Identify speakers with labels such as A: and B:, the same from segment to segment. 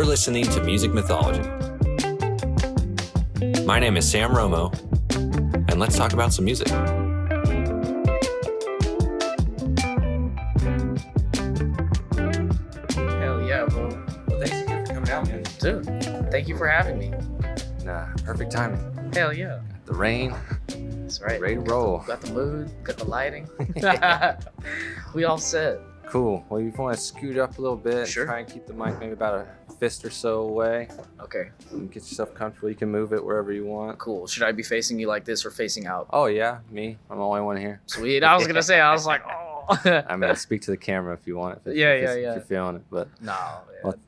A: You're listening to Music Mythology. My name is Sam Romo, and let's talk about some music.
B: Hell yeah, bro.
C: Well, thanks again for coming out, man.
B: Dude, thank you for having me.
C: Nah, perfect timing.
B: Hell yeah.
C: The rain,
B: That's right.
C: ready to roll.
B: Got the mood, got the lighting. we all set.
C: Cool. Well, if you want to scoot up a little bit,
B: Sure.
C: try and keep the mic maybe about a fist or so away.
B: Okay,
C: get yourself comfortable. You can move it wherever you want.
B: cool. Should I be facing you like this or facing out?
C: Oh yeah, me. I'm the only one here.
B: Sweet. I was gonna say, I was like, oh.
C: I mean, speak to the camera if you want. If,
B: Yeah,
C: if
B: yeah,
C: it's-
B: yeah.
C: If you're feeling it, but
B: no.
C: What?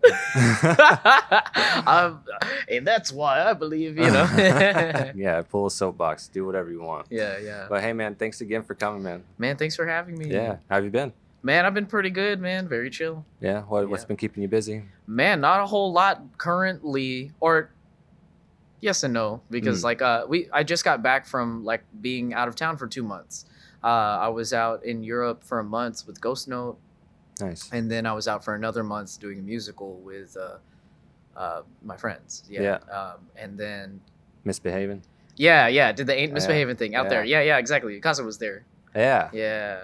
B: I'm, and that's why I believe, you know.
C: yeah, pull a soapbox. Do whatever you want.
B: yeah, yeah.
C: But hey, man, thanks again for coming, man.
B: Man, thanks for having me.
C: Yeah. How have you been?
B: Man, I've been pretty good, man. Very chill.
C: Yeah. What, What's
B: Yeah.
C: been keeping you busy?
B: man not a whole lot currently or yes and no because
C: Mm.
B: like uh we i just got back from like being out of town for two months uh i was out in europe for a month with ghost note
C: Nice.
B: and then i was out for another month doing a musical with uh uh my friends yeah, um and then
C: Misbehaving.
B: yeah yeah did the ain't
C: Yeah,
B: misbehaving thing out there
C: yeah.
B: yeah yeah exactly casa was there
C: Yeah.
B: yeah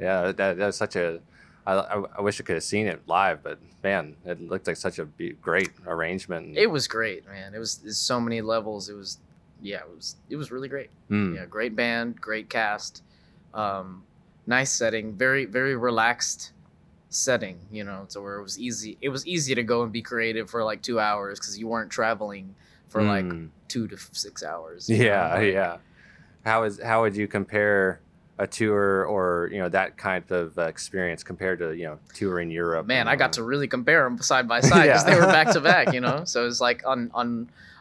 C: Yeah, that, that was such a. I, I, wish I could have seen it live, but man, it looked like such a be- great arrangement.
B: it was great man it was it's so many levels it was yeah it was it was really great
C: Mm.
B: yeah great band great cast um nice setting very very relaxed setting you know to where it was easy it was easy to go and be creative for like two hours because you weren't traveling for like
C: Mm.
B: two to six hours know,
C: Yeah, yeah. How is how would you compare a tour or you know that kind of uh, experience compared to you know touring Europe?
B: man i got to really compare them side by side because
C: Yeah.
B: they were back to back you know so it's like on on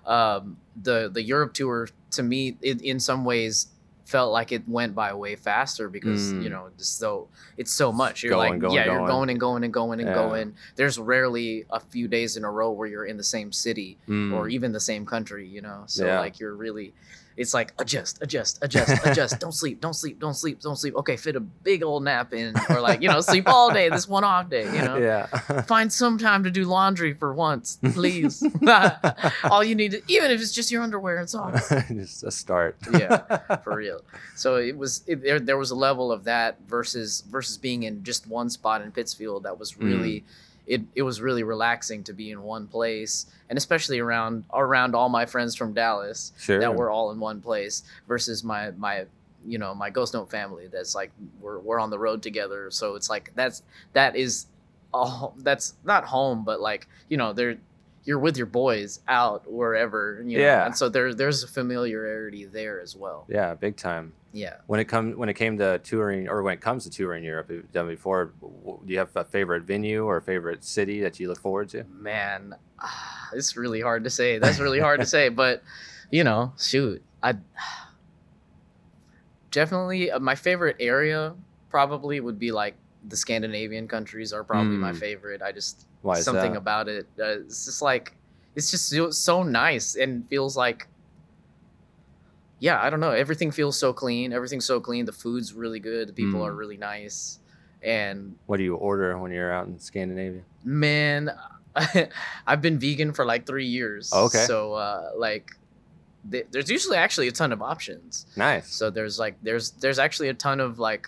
B: um the the europe tour to me it, in some ways felt like it went by way faster because
C: Mm.
B: you know it's so it's so much you're
C: Going,
B: like
C: going,
B: yeah you're
C: going.
B: going and going and going and
C: Yeah.
B: going there's rarely a few days in a row where you're in the same city
C: Mm.
B: or even the same country you know so
C: Yeah.
B: like you're really it's like adjust adjust adjust adjust don't sleep don't sleep don't sleep don't sleep okay fit a big old nap in or like you know sleep all day this one off day you know
C: yeah.
B: find some time to do laundry for once, please. All you need, to, even if it's just your underwear and socks.
C: Just a start.
B: Yeah. For real. So it was it, there. There was a level of that versus versus being in just one spot in Pittsfield that was really. Mm. It, it was really relaxing to be in one place and especially around around all my friends from Dallas
C: Sure.
B: that we're all in one place versus my my you know my ghost note family that's like we're, we're on the road together so it's like that's that is all that's not home but like you know they're you're with your boys out wherever you know
C: Yeah.
B: and so there there's a familiarity there as well
C: yeah, big time.
B: yeah
C: When it come when it came to touring or when it comes to touring Europe, you've done before. Do you have a favorite venue or a favorite city that you look forward to?
B: man ah, it's really hard to say that's really hard to say but you know shoot i definitely uh, my favorite area probably would be like the scandinavian countries are probably my
C: Mm.
B: favorite i just something
C: that?
B: about it uh, it's just like it's just so, so nice and feels like yeah i don't know everything feels so clean everything's so clean the food's really good the people
C: Mm.
B: are really nice and
C: What do you order when you're out in Scandinavia?
B: man i've been vegan for like three years
C: Oh, okay.
B: so uh like th- there's usually actually a ton of options
C: Nice.
B: so there's like there's there's actually a ton of like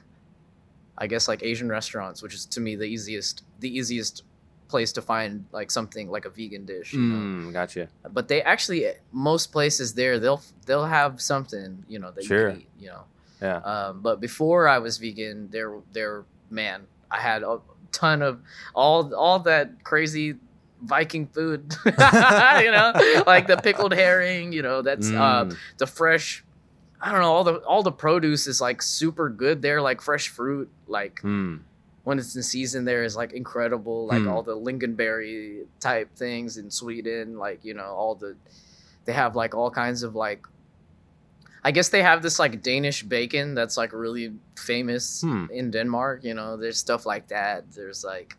B: i guess like asian restaurants which is to me the easiest the easiest place to find like something like a vegan dish you know
C: Mm, gotcha.
B: but they actually most places there they'll they'll have something you know that
C: Sure.
B: you can eat you know
C: Yeah.
B: um, but before I was vegan, there, there, man, I had a ton of all, all that crazy Viking food, you know, like the pickled herring, you know, that's uh,
C: Mm,
B: the fresh. I don't know. All the all the produce is like super good there, like fresh fruit. Like
C: mm.
B: when it's in season, there is like incredible, like
C: Hmm.
B: all the lingonberry type things in Sweden. Like you know, all the they have like all kinds of like I guess they have this like Danish bacon that's like really famous
C: Hmm.
B: in Denmark. You know, there's stuff like that. There's like,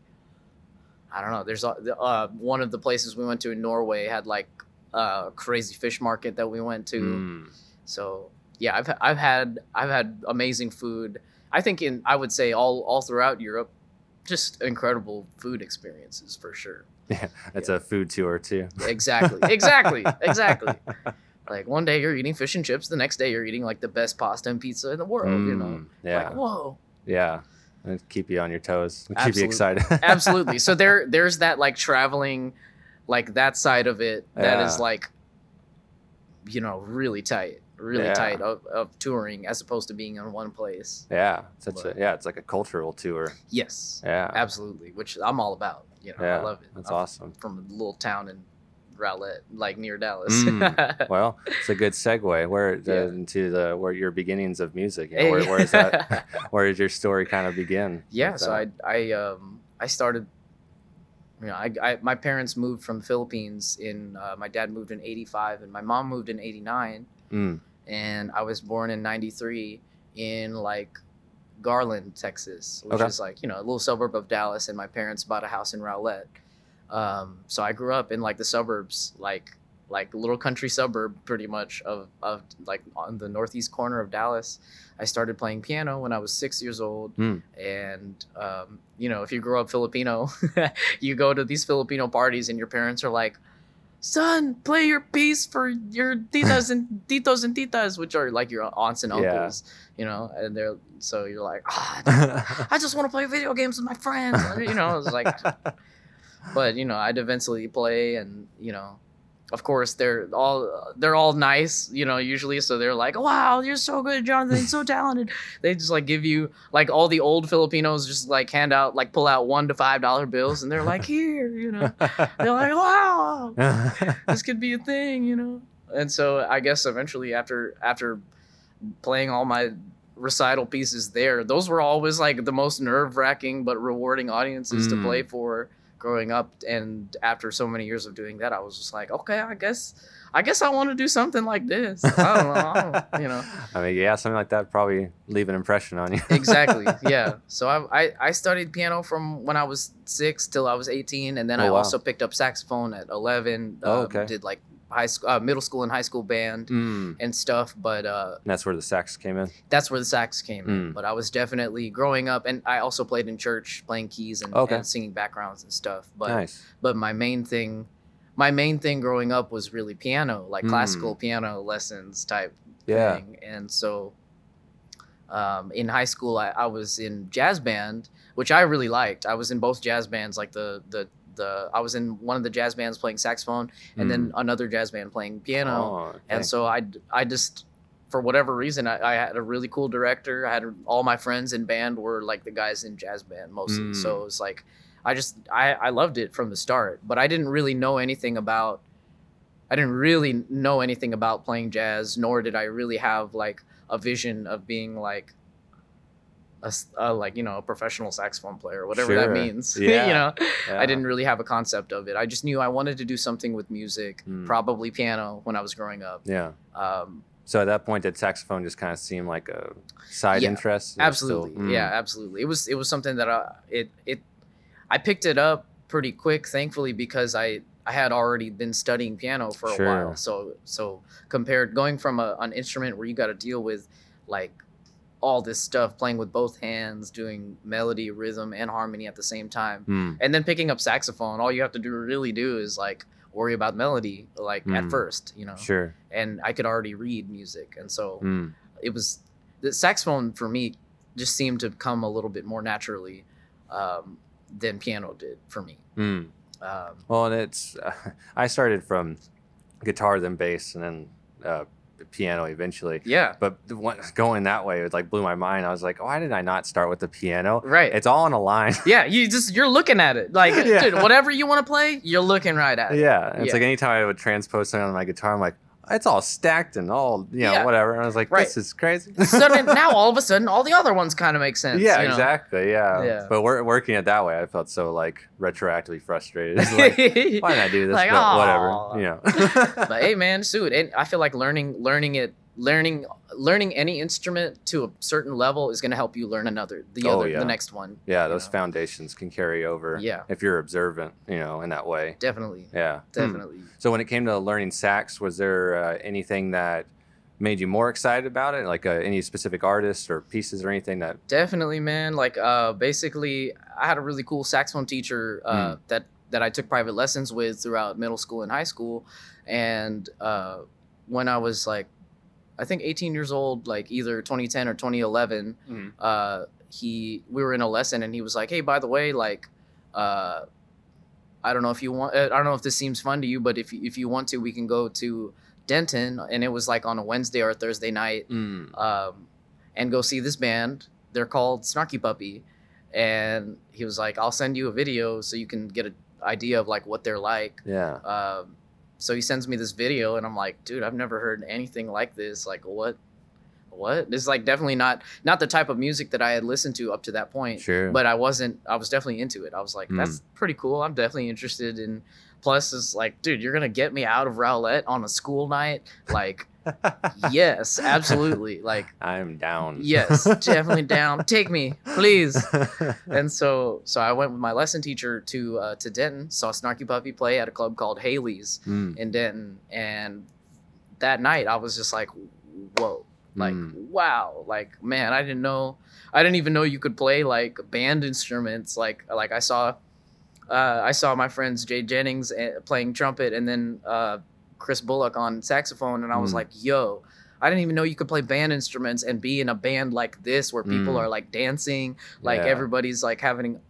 B: I don't know. There's uh, one of the places we went to in Norway had like a crazy fish market that we went to.
C: Mm.
B: So yeah, I've I've had I've had amazing food. I think in I would say all all throughout Europe, just incredible food experiences for sure.
C: Yeah, it's a food tour too.
B: Exactly. Exactly. exactly. Like one day you're eating fish and chips, the next day you're eating like the best pasta and pizza in the world. You know.
C: Mm, yeah,
B: Like whoa.
C: yeah. And keep you on your toes. Keep
B: Absolutely.
C: you excited.
B: Absolutely. So there there's that like traveling, like that side of it that is
C: Yeah.
B: like, you know, really tight, really
C: Yeah.
B: tight of, of touring as opposed to being in one place.
C: yeah, such a yeah. It's like a cultural tour.
B: Yes.
C: Yeah,
B: Absolutely. Which I'm all about. You know,
C: yeah.
B: I love it.
C: That's
B: I'm
C: awesome.
B: From a little town in Rowlett, like near Dallas.
C: Mm. Well, it's a good segue where
B: Yeah.
C: into the where your beginnings of music. You know, where, where is that? Where did your story kind of begin?
B: yeah so
C: that?
B: i i um i started you know i, I my parents moved from philippines in uh, my dad moved in 85 and my mom moved in 89
C: Mm,
B: and i was born in 93 in like garland texas which
C: Okay.
B: is like you know a little suburb of dallas and my parents bought a house in rowlett um, so i grew up in like the suburbs like like a little country suburb pretty much of, of like on the northeast corner of dallas i started playing piano when i was six years old
C: Hmm.
B: and um, you know if you grow up filipino you go to these filipino parties and your parents are like son play your piece for your titas and titos and titas which are like your aunts and
C: Yeah.
B: uncles you know and they're so you're like ah, i just want to play video games with my friends you know it's like but you know i'd eventually play and you know of course they're all they're all nice you know usually. So they're like wow you're so good jonathan. You're so talented. They just like give you like all the old filipinos just like hand out like pull out one to five dollar bills and they're like here you know. They're like wow this could be a thing you know. And so i guess eventually after after playing all my recital pieces there those were always like the most nerve-wracking but rewarding audiences to
C: Mm.
B: play for growing up and after so many years of doing that i was just like okay i guess i guess i want to do something like this i don't know I don't- you know
C: I mean, yeah, something like that probably leave an impression on you.
B: exactly yeah so I, I i studied piano from when i was six till i was 18 and then
C: Oh,
B: i
C: wow.
B: also picked up saxophone at 11
C: Oh,
B: um,
C: okay.
B: did like high school uh, middle school and high school band
C: Mm,
B: and stuff but uh
C: and that's where the sax came in.
B: that's where the sax came in.
C: Mm.
B: But I was definitely growing up, and I also played in church, playing keys and,
C: Okay.
B: and singing backgrounds and stuff. But
C: nice.
B: but my main thing, my main thing growing up was really piano, like
C: Mm.
B: classical piano lessons type
C: Yeah.
B: thing. And so, um, in high school, I, I was in jazz band, which I really liked. I was in both jazz bands, like the the the I was in one of the jazz bands playing saxophone, and then another jazz band playing piano
C: Mm. Oh, okay.
B: and so I, I just for whatever reason I, I had a really cool director i had all my friends in band were like the guys in jazz band mostly
C: Mm.
B: so it was like i just I, I loved it from the start but i didn't really know anything about i didn't really know anything about playing jazz nor did i really have like a vision of being like a, a, like you know a professional saxophone player whatever that means
C: Yeah.
B: you know
C: Yeah.
B: I didn't really have a concept of it. I just knew I wanted to do something with music,
C: Mm.
B: probably piano when I was growing up.
C: Yeah.
B: Um,
C: So at that point, did saxophone just kind of seem like a side
B: Yeah,
C: interest? Was still-
B: absolutely,
C: mm,
B: yeah, absolutely. It was it was something that I it it I picked it up pretty quick, thankfully, because I I had already been studying piano for a
C: Sure.
B: while. So so compared going from a, an instrument where you got to deal with like all this stuff, playing with both hands, doing melody, rhythm, and harmony at the same time,
C: mm,
B: and then picking up saxophone, all you have to do really do is like worry about melody, like at
C: Mm.
B: first, you know.
C: Sure.
B: And I could already read music, and so
C: Mm,
B: it was the saxophone for me just seemed to come a little bit more naturally um, than piano did for me.
C: mm.
B: Um,
C: Well, and it's I started from guitar, then bass, and then uh, piano eventually.
B: yeah,
C: But the one, going that way, it like blew my mind. I was like, why did I not start with the piano?
B: right.
C: It's all on a line.
B: yeah, you just you're looking at it like,
C: Yeah.
B: dude, whatever you want to play, you're looking right at it.
C: yeah. and It's
B: Yeah.
C: like anytime I would transpose something on my guitar, I'm like, it's all stacked and all, you know,
B: Yeah.
C: whatever. And I was like,
B: Right.
C: this is crazy.
B: so now all of a sudden, all the other ones kind of make sense.
C: yeah,
B: you know?
C: exactly. Yeah.
B: Yeah.
C: But we're, working it that way, I felt so like retroactively frustrated. Like, why did I do this?
B: Like,
C: but whatever. You know.
B: but hey man shoot and i feel like learning learning it learning learning any instrument to a certain level is going to help you learn another the
C: Oh,
B: other
C: yeah.
B: the next one
C: yeah, those
B: know?
C: foundations can carry over.
B: Yeah.
C: If you're observant, you know, in that way.
B: definitely
C: Yeah. Hmm.
B: definitely
C: So when it came to learning sax, was there uh, anything that made you more excited about it? Like uh, any specific artists or pieces or anything that?
B: definitely man like uh basically i had a really cool saxophone teacher uh
C: Mm.
B: that that I took private lessons with throughout middle school and high school, and uh, when I was like, I think 18 years old, like either 2010 or 2011,
C: Mhm.
B: uh, he we were in a lesson and he was like, hey, by the way, like. Uh, I don't know if you want. uh, I don't know if this seems fun to you, but if you, if you want to, we can go to Denton, and it was like on a Wednesday or a Thursday night,
C: Mm.
B: um, and go see this band. They're called Snarky Puppy, and he was like, "I'll send you a video so you can get an idea of like what they're like."
C: Yeah.
B: Um, so he sends me this video, and I'm like, "Dude, I've never heard anything like this. Like, what? What? This is like definitely not not the type of music that I had listened to up to that point."
C: Sure.
B: but I wasn't. I was definitely into it. I was like,
C: Mm.
B: that's pretty cool. I'm definitely interested in. Plus, it's like, dude, you're gonna get me out of Rowlett on a school night. Like, yes, absolutely. Like,
C: I'm down.
B: yes, definitely down. Take me, please. And so, so I went with my lesson teacher to uh, to Denton. Saw Snarky Puppy play at a club called Haley's
C: Mm.
B: in Denton, and that night I was just like, whoa like
C: Mm.
B: wow like man i didn't know i didn't even know you could play like band instruments like like i saw uh, i saw my friends jay jennings eh, playing trumpet and then uh, chris bullock on saxophone and i was
C: Mm.
B: like yo i didn't even know you could play band instruments and be in a band like this where people
C: Mm.
B: are like dancing like
C: Yeah.
B: everybody's like having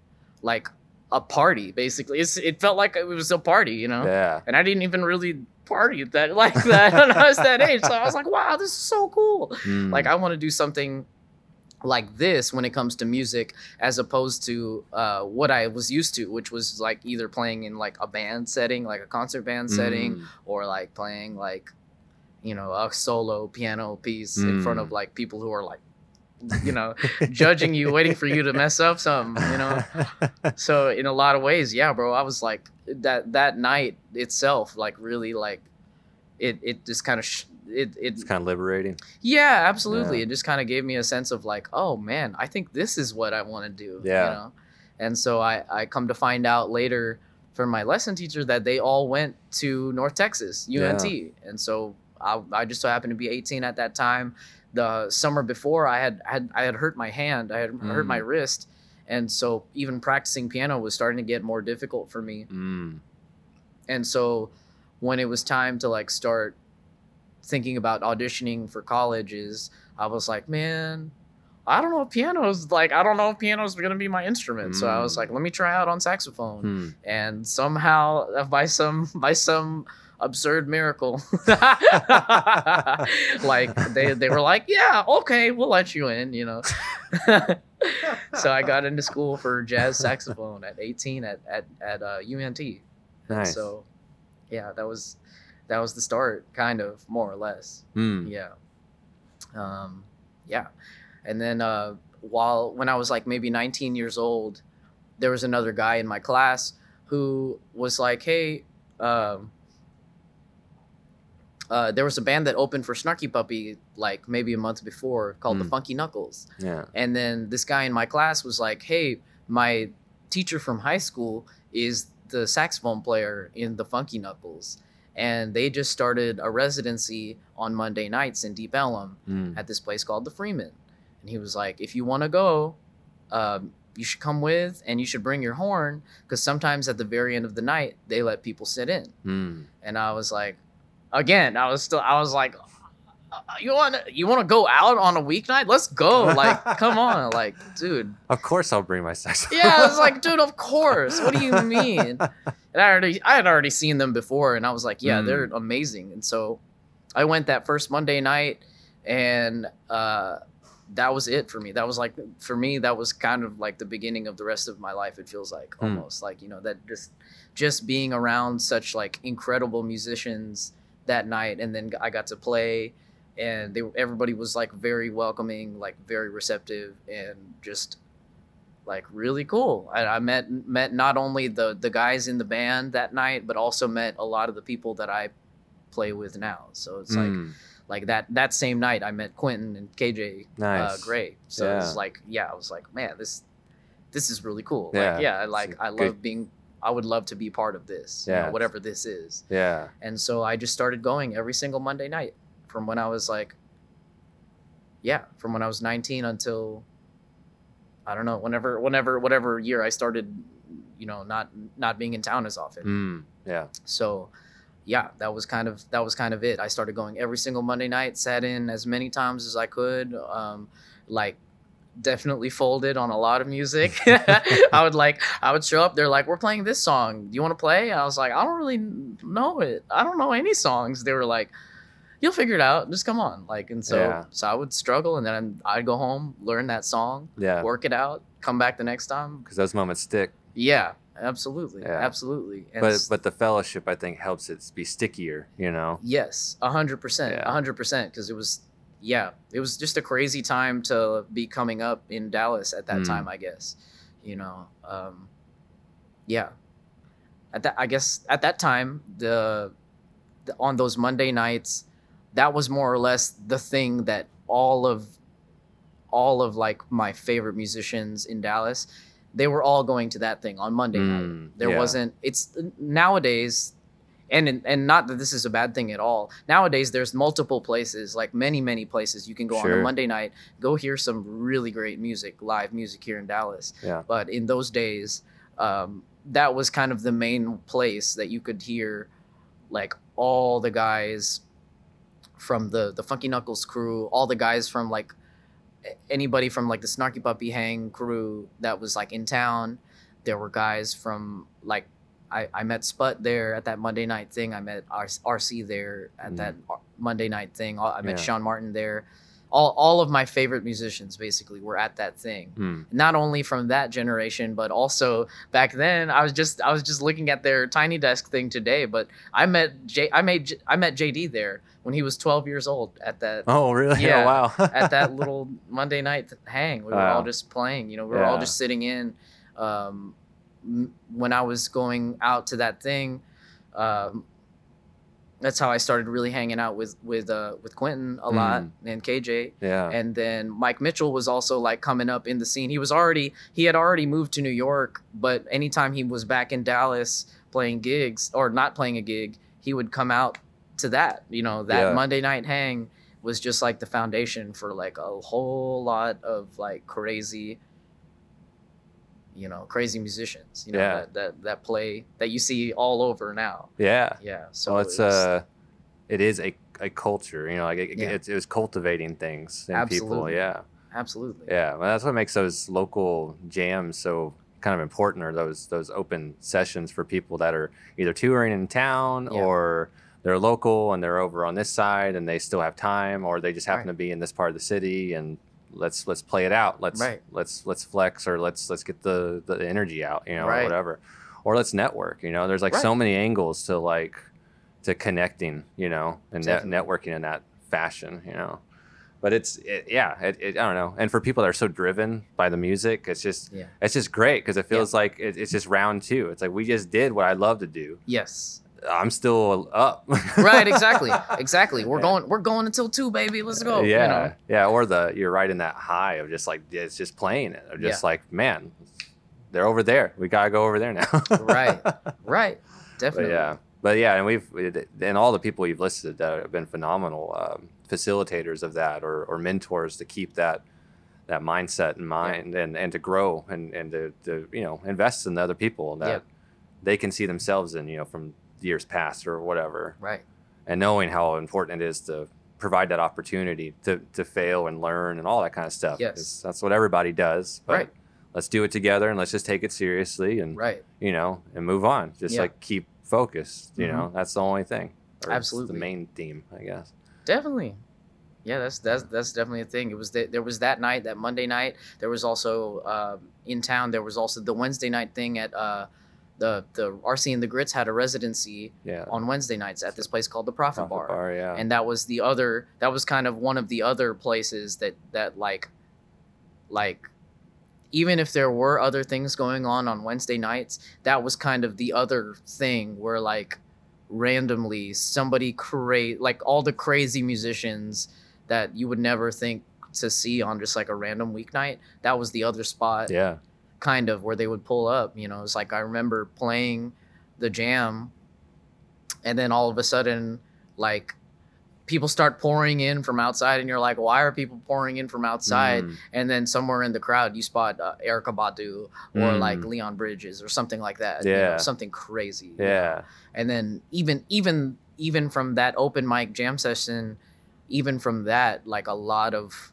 B: like a party basically it's, it felt like it was a party you know
C: Yeah.
B: and I didn't even really party that like that when I was that age. So I was like, wow, this is so cool.
C: Mm.
B: Like I want to do something like this when it comes to music, as opposed to uh, what I was used to, which was like either playing in like a band setting, like a concert band setting,
C: Mm.
B: or like playing like you know a solo piano piece in front of
C: Mm.
B: like people who are like you know judging you waiting for you to mess up something you know so in a lot of ways yeah bro i was like that that night itself like really like it it just kind of sh- it it
C: it's kind of liberating.
B: yeah absolutely
C: Yeah.
B: it just kind of gave me a sense of like oh man i think this is what i want to do
C: Yeah.
B: you know and so i i come to find out later from my lesson teacher that they all went to north texas unt yeah. and so I, I just so happened to be 18 at that time the summer before i had had i had hurt my hand i had hurt
C: Mm.
B: my wrist and so even practicing piano was starting to get more difficult for me
C: Mm.
B: and so when it was time to like start thinking about auditioning for colleges i was like man i don't know if piano's like i don't know if piano's gonna be my instrument so i was
C: Mm.
B: like let me try out on saxophone
C: Mm.
B: and somehow uh, by some by some absurd miracle like they they were like yeah okay we'll let you in you know so i got into school for jazz saxophone at 18 at at, at uh, unt
C: Nice.
B: so yeah that was that was the start kind of more or less
C: Mm.
B: yeah um yeah and then uh while when i was like maybe 19 years old there was another guy in my class who was like hey um uh, there was a band that opened for Snarky Puppy like maybe a month before called the
C: Hmm.
B: Funky Knuckles.
C: Yeah.
B: And then this guy in my class was like, "Hey, my teacher from high school is the saxophone player in the Funky Knuckles." And they just started a residency on Monday nights in Deep Ellum
C: Mm.
B: at this place called the Freeman. And he was like, "If you want to go, um, you should come with, and you should bring your horn, because sometimes at the very end of the night they let people sit in."
C: Mm.
B: And I was like, again, I was still, I was like, "Uh, you want to, you want to go out on a weeknight? Let's go! Like, come on, like, dude.
C: Of course, I'll bring my saxophone.
B: Yeah, I was like, dude, of course. What do you mean? And I already, I had already seen them before, and I was like, yeah,
C: Mm.
B: they're amazing. And so, I went that first Monday night, and uh, that was it for me. That was like, for me, that was kind of like the beginning of the rest of my life. It feels like
C: Mm.
B: almost like you know that just, just being around such like incredible musicians that night, and then I got to play. And they, everybody was like very welcoming, like very receptive, and just like really cool. I, I met met not only the the guys in the band that night, but also met a lot of the people that I play with now. So it's like
C: Mm.
B: like that that same night I met Quentin and KJ uh, Gray. So
C: Yeah.
B: it's like yeah, I was like man, this this is really cool.
C: Yeah.
B: Like yeah, I like I love
C: good-
B: being. I would love to be part of this. you know,
C: Yeah.
B: whatever this is.
C: Yeah.
B: And so I just started going every single Monday night from when I was like, yeah, from when I was 19 until I don't know, whenever, whenever, whatever year I started you know not not being in town as often.
C: Mm, yeah.
B: So yeah, that was kind of that was kind of it. I started going every single Monday night, sat in as many times as I could. Um, like definitely folded on a lot of music. I would like I would show up. They're like, "We're playing this song. Do you want to play?" I was like, "I don't really know it. I don't know any songs." They were like, "You'll figure it out. Just come on." Like, and so
C: Yeah.
B: so I would struggle, and then I'd go home, learn that song,
C: Yeah.
B: work it out, come back the next time.
C: Because those moments stick.
B: Yeah, absolutely,
C: Yeah.
B: absolutely. And
C: But but the fellowship I think helps it be stickier. You know.
B: Yes, a hundred percent, a hundred percent. Because it was, yeah, it was just a crazy time to be coming up in Dallas at that
C: Mm.
B: time. I guess, you know, um, yeah. At that, I guess at that time, the, the on those Monday nights, that was more or less the thing that all of, all of like my favorite musicians in Dallas, they were all going to that thing on Monday night
C: Mm,
B: there
C: yeah.
B: wasn't it's nowadays and and not that this is a bad thing at all nowadays there's multiple places like many many places you can go on a monday night go hear some really great music live music here in dallas
C: Yeah.
B: but in those days um, that was kind of the main place that you could hear like all the guys from the the funky knuckles crew all the guys from like anybody from like the snarky puppy hang crew that was like in town there were guys from like I, I met Sput there at that Monday night thing. I met R- RC there at
C: Mm.
B: that Monday night thing. I met
C: Yeah.
B: Sean Martin there. All, all of my favorite musicians basically were at that thing
C: Mm.
B: not only from that generation but also back then i was just i was just looking at their tiny desk thing today but i met J, i made I met jd there when he was 12 years old at that
C: Oh really?
B: Yeah,
C: Oh, wow.
B: at that little monday night hang we were all just playing you know we were all just sitting in um, m- when i was going out to that thing um, that's how i started really hanging out with with uh, with quentin a lot and kj
C: yeah.
B: and then Mike Mitchell was also like coming up in the scene. He was already he had already moved to New York, but anytime he was back in Dallas playing gigs or not playing a gig, he would come out to that. You know, that
C: Yeah.
B: Monday night hang was just like the foundation for like a whole lot of like crazy you know, crazy musicians, you know,
C: Yeah.
B: that, that that play that you see all over now.
C: yeah.
B: Yeah. So
C: So it's
B: it was-
C: uh, it is a, a culture. You know, like it,
B: Yeah.
C: it's it was cultivating things in people. Yeah.
B: absolutely.
C: Yeah, well, that's what makes those local jams so kind of important, or those those open sessions for people that are either touring in town
B: Yeah.
C: or they're local and they're over on this side and they still have time, or they just happen
B: Right.
C: to be in this part of the city and let's let's play it out. Let's
B: Right.
C: let's let's flex or let's let's get the the energy out, you know, or whatever, or let's network. You know, there's like so many angles to like to connecting, you know, and net, networking in that fashion, you know but it's it, yeah it, it, i don't know and for people that are so driven by the music it's just
B: Yeah.
C: it's just great because it feels like it, it's just round two it's like we just did what i love to do
B: Yes.
C: I'm still up
B: right exactly exactly we're
C: Yeah.
B: going we're going until two baby let's go
C: yeah
B: you know?
C: yeah or the you're right in that high of just like it's just playing it of just
B: Yeah.
C: like man they're over there we gotta go over there now
B: Right. right
C: but
B: definitely
C: yeah but yeah and we've and all the people you've listed that have been phenomenal um, facilitators of that or, or mentors to keep that that mindset in mind and, and to grow and, and to, to you know invest in the other people that
B: Yeah.
C: they can see themselves in you know from years past or whatever
B: right
C: and knowing how important it is to provide that opportunity to, to fail and learn and all that kind of stuff
B: Yes.
C: that's what everybody does but
B: Right.
C: let's do it together and let's just take it seriously and
B: right
C: you know, and move on. Just
B: Yeah.
C: like keep focused. You
B: Mhm.
C: know, that's the only thing. Or
B: Absolutely.
C: the main theme, I guess.
B: definitely yeah that's that's that's definitely a thing it was that there was that night that monday night there was also um, in town there was also the wednesday night thing at uh the the rc and the Gritz had a residency
C: Yeah.
B: on wednesday nights at this place called the Prophet,
C: Prophet
B: bar
C: yeah.
B: and that was the other that was kind of one of the other places that that like like even if there were other things going on on Wednesday nights that was kind of the other thing where like randomly somebody create like all the crazy musicians that you would never think to see on just like a random weeknight that was the other spot
C: yeah.
B: Kind of where they would pull up. You know, it's like I remember playing the jam, and then all of a sudden, like people start pouring in from outside and you're like why are people pouring in from outside
C: Mm.
B: and then somewhere in the crowd you spot uh, Erykah Badu or
C: Mm.
B: like Leon Bridges or something like that you know,
C: Yeah.
B: something crazy you know?
C: Yeah.
B: and then even even even from that open mic jam session even from that like a lot of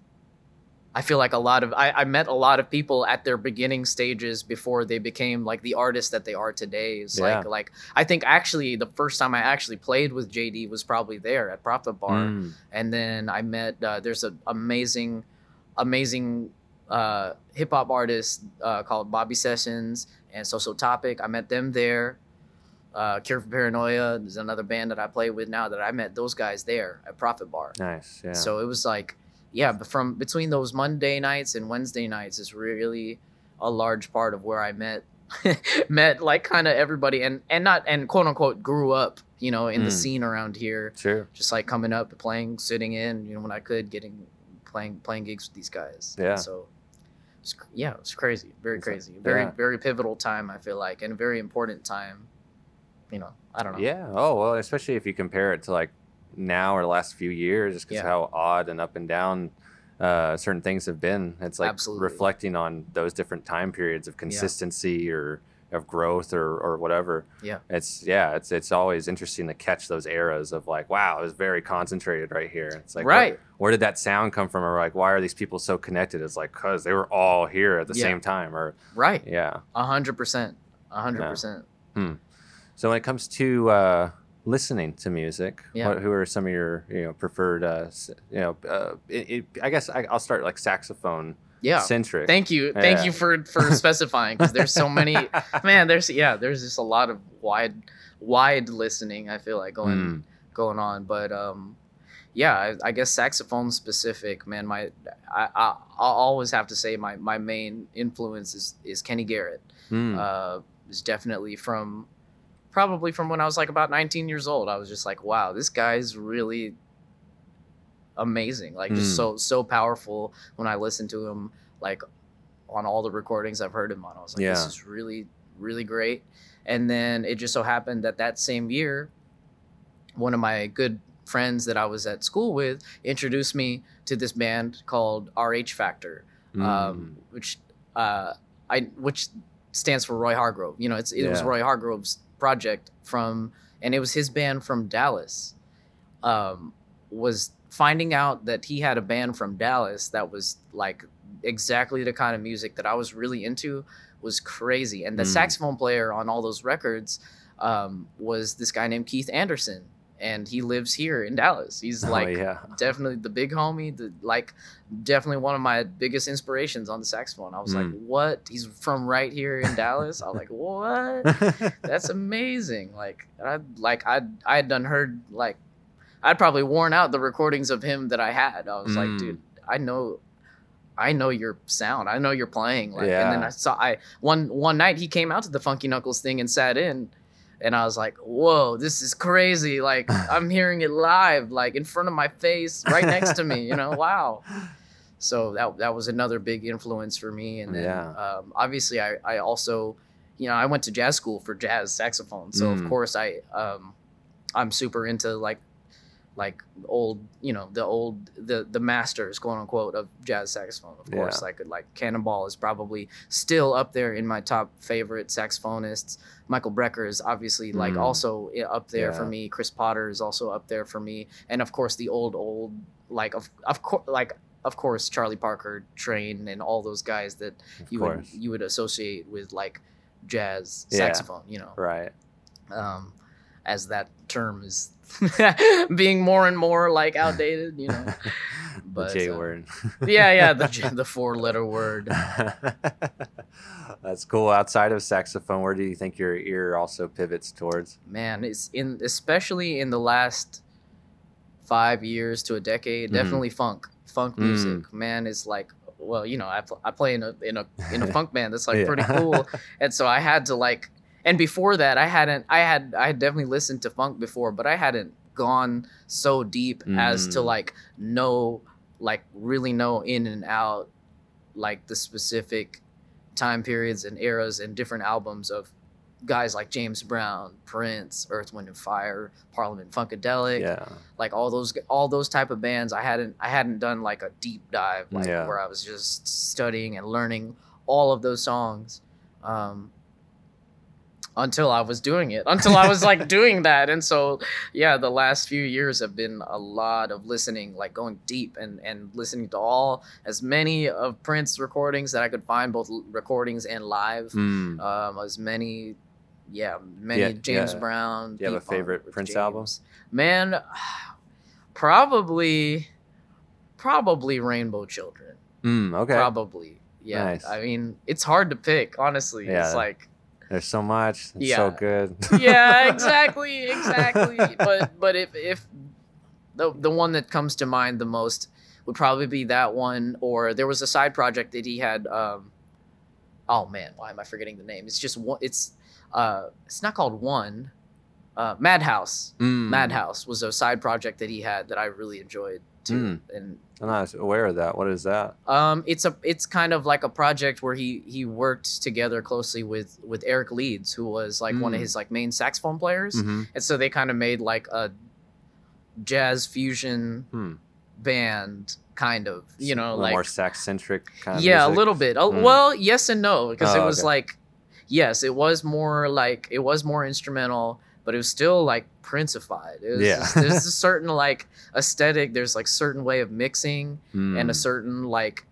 B: i feel like a lot of I, I met a lot of people at their beginning stages before they became like the artists that they are today it's like
C: Yeah.
B: like i think actually the first time i actually played with jd was probably there at prophet bar
C: Mm.
B: and then I met uh, there's an amazing, amazing uh, hip hop artist uh, called Bobby Sessions and Social Topic. I met them there. Uh, Cure for Paranoia is another band that I play with now that I met those guys there at Prophet Bar.
C: Nice. Yeah.
B: So it was like, yeah, but from between those Monday nights and Wednesday nights is really a large part of where I met met like kind of everybody and and not and quote unquote grew up, you know, in the
C: Mm.
B: scene around here
C: sure
B: just like coming up, playing, sitting in, you know, when I could, getting playing playing gigs with these guys.
C: Yeah.
B: So, it's, yeah, it's crazy, very
C: It's like-
B: crazy, very
C: yeah.
B: very pivotal time. I feel like, and a very important time. You know, I don't know.
C: Yeah. Oh well, especially if you compare it to like now or the last few years, just because
B: Yeah.
C: how odd and up and down uh, certain things have been. It's like
B: Absolutely.
C: reflecting on those different time periods of consistency or of growth or or whatever.
B: Yeah.
C: It's yeah. It's it's always interesting to catch those eras of like, wow, it was very concentrated right here. It's like,
B: right.
C: Where, did that sound come from? Or like, why are these people so connected? It's like, cause they were all here at the
B: Yeah.
C: same time. Or
B: Right.
C: yeah.
B: A hundred percent. A hundred
C: Yeah.
B: percent.
C: So when it comes to uh, listening to music,
B: Yeah.
C: what, who are some of your you know preferred uh, you know uh, it, it, I guess I, I'll start like saxophone
B: Yeah.
C: centric.
B: Thank you. Thank you for for specifying because there's so many. man, there's yeah, there's just a lot of wide wide listening. I feel like going
C: Mm.
B: going on, but um, yeah, I, I guess saxophone specific. Man, my I, I I'll always have to say my my main influence is is Kenny Garrett.
C: Mm.
B: Uh, is definitely from probably from when I was like about 19 years old. I was just like, wow, this guy's really amazing. Like just
C: Mm.
B: so so powerful when I listened to him like on all the recordings I've heard him on. I was like, this is really really great. And then it just so happened that that same year one of my good friends that I was at school with introduced me to this band called RH Factor
C: Mm.
B: um, which uh, I which stands for Roy Hargrove. You know, it's it was Roy Hargrove's project from, and it was his band from Dallas. Um, was finding out that he had a band from Dallas that was like exactly the kind of music that I was really into was crazy. And the
C: Mm.
B: saxophone player on all those records um, was this guy named Keith Anderson, and he lives here in Dallas. He's
C: Oh,
B: like
C: yeah.
B: definitely the big homie the like definitely one of my biggest inspirations on the saxophone i was like
C: Mm.
B: what he's from right here in dallas i was like what that's amazing like i like i i had done heard like i'd probably worn out the recordings of him that i had i was
C: Mm.
B: like dude i know I know your sound. I know you're playing. Like, and then I saw I one one night he came out to the Funky Knuckles thing and sat in, and I was like, "Whoa, this is crazy! Like I'm hearing it live, like in front of my face, right next to me. You know, wow." So that that was another big influence for me. And then
C: Yeah.
B: um, obviously I I also, you know, I went to jazz school for jazz saxophone. So
C: Mm.
B: of course I um, I'm super into like like old you know the old the the masters quote unquote of jazz saxophone of course
C: Yeah.
B: like like cannonball is probably still up there in my top favorite saxophonists michael brecker is obviously like
C: Mm.
B: also up there for me chris potter is also up there for me and of course the old old like of of course like of course charlie parker train and all those guys that
C: Of
B: you would you would associate with like jazz
C: Yeah.
B: saxophone you know
C: Right.
B: um, as that term is being more and more like outdated, you know.
C: the
B: But,
C: J
B: uh,
C: word.
B: yeah, yeah, the the four letter word.
C: That's cool. Outside of saxophone, where do you think your ear also pivots towards?
B: Man, it's in especially in the last five years to a decade.
C: Mhm.
B: Definitely funk, funk
C: Mm.
B: music. Man, is like well, you know, I, pl- I play in a in a in a funk band that's like
C: Yeah.
B: pretty cool, and so I had to like. And before that, I hadn't. I had. I had definitely listened to funk before, but I hadn't gone so deep as to
C: Mm.
B: like know, like really know in and out, like the specific time periods and eras and different albums of guys like James Brown, Prince, Earth, Wind and Fire, Parliament Funkadelic,
C: yeah.
B: like all those all those type of bands. I hadn't I hadn't done like a deep dive like
C: Yeah.
B: where I was just studying and learning all of those songs. Um, until I was doing it, until I was like doing that, and so yeah, the last few years have been a lot of listening, like going deep and and listening to all as many of Prince recordings that I could find, both recordings and live
C: Mm.
B: um, as many, yeah, many
C: Yeah,
B: James
C: yeah.
B: Brown.
C: Do you have a favorite Prince album?
B: James. Man, probably, probably Rainbow Children.
C: Mm, okay.
B: Probably, yeah.
C: Nice.
B: I mean, it's hard to pick, honestly.
C: Yeah.
B: It's like,
C: There's so much. It's
B: Yeah.
C: so good.
B: yeah, exactly, exactly. but but if if the the one that comes to mind the most would probably be that one, or there was a side project that he had. Um, oh man, why am I forgetting the name? It's just one. It's uh, it's not called one. Uh, Madhouse.
C: Mm.
B: Madhouse was a side project that he had that I really enjoyed too,
C: Mm.
B: and
C: I'm not aware of that. What is that?
B: um, it's a it's kind of like a project where he he worked together closely with with Eric Leeds, who was like one of
C: Mm.
B: his like main saxophone players,
C: hmm
B: and so they kind of made like a jazz fusion
C: Hmm.
B: band, kind of you know like
C: more sax centric kind of.
B: yeah, a little bit. Uh,
C: Mm.
B: Well, yes and no, because it
C: Oh,
B: was
C: okay.
B: like, yes, it was more like it was more instrumental, but it was still like Princified. It was
C: Yeah.
B: just- there's a certain like aesthetic. There's like certain way of mixing and a
C: Mm.
B: certain like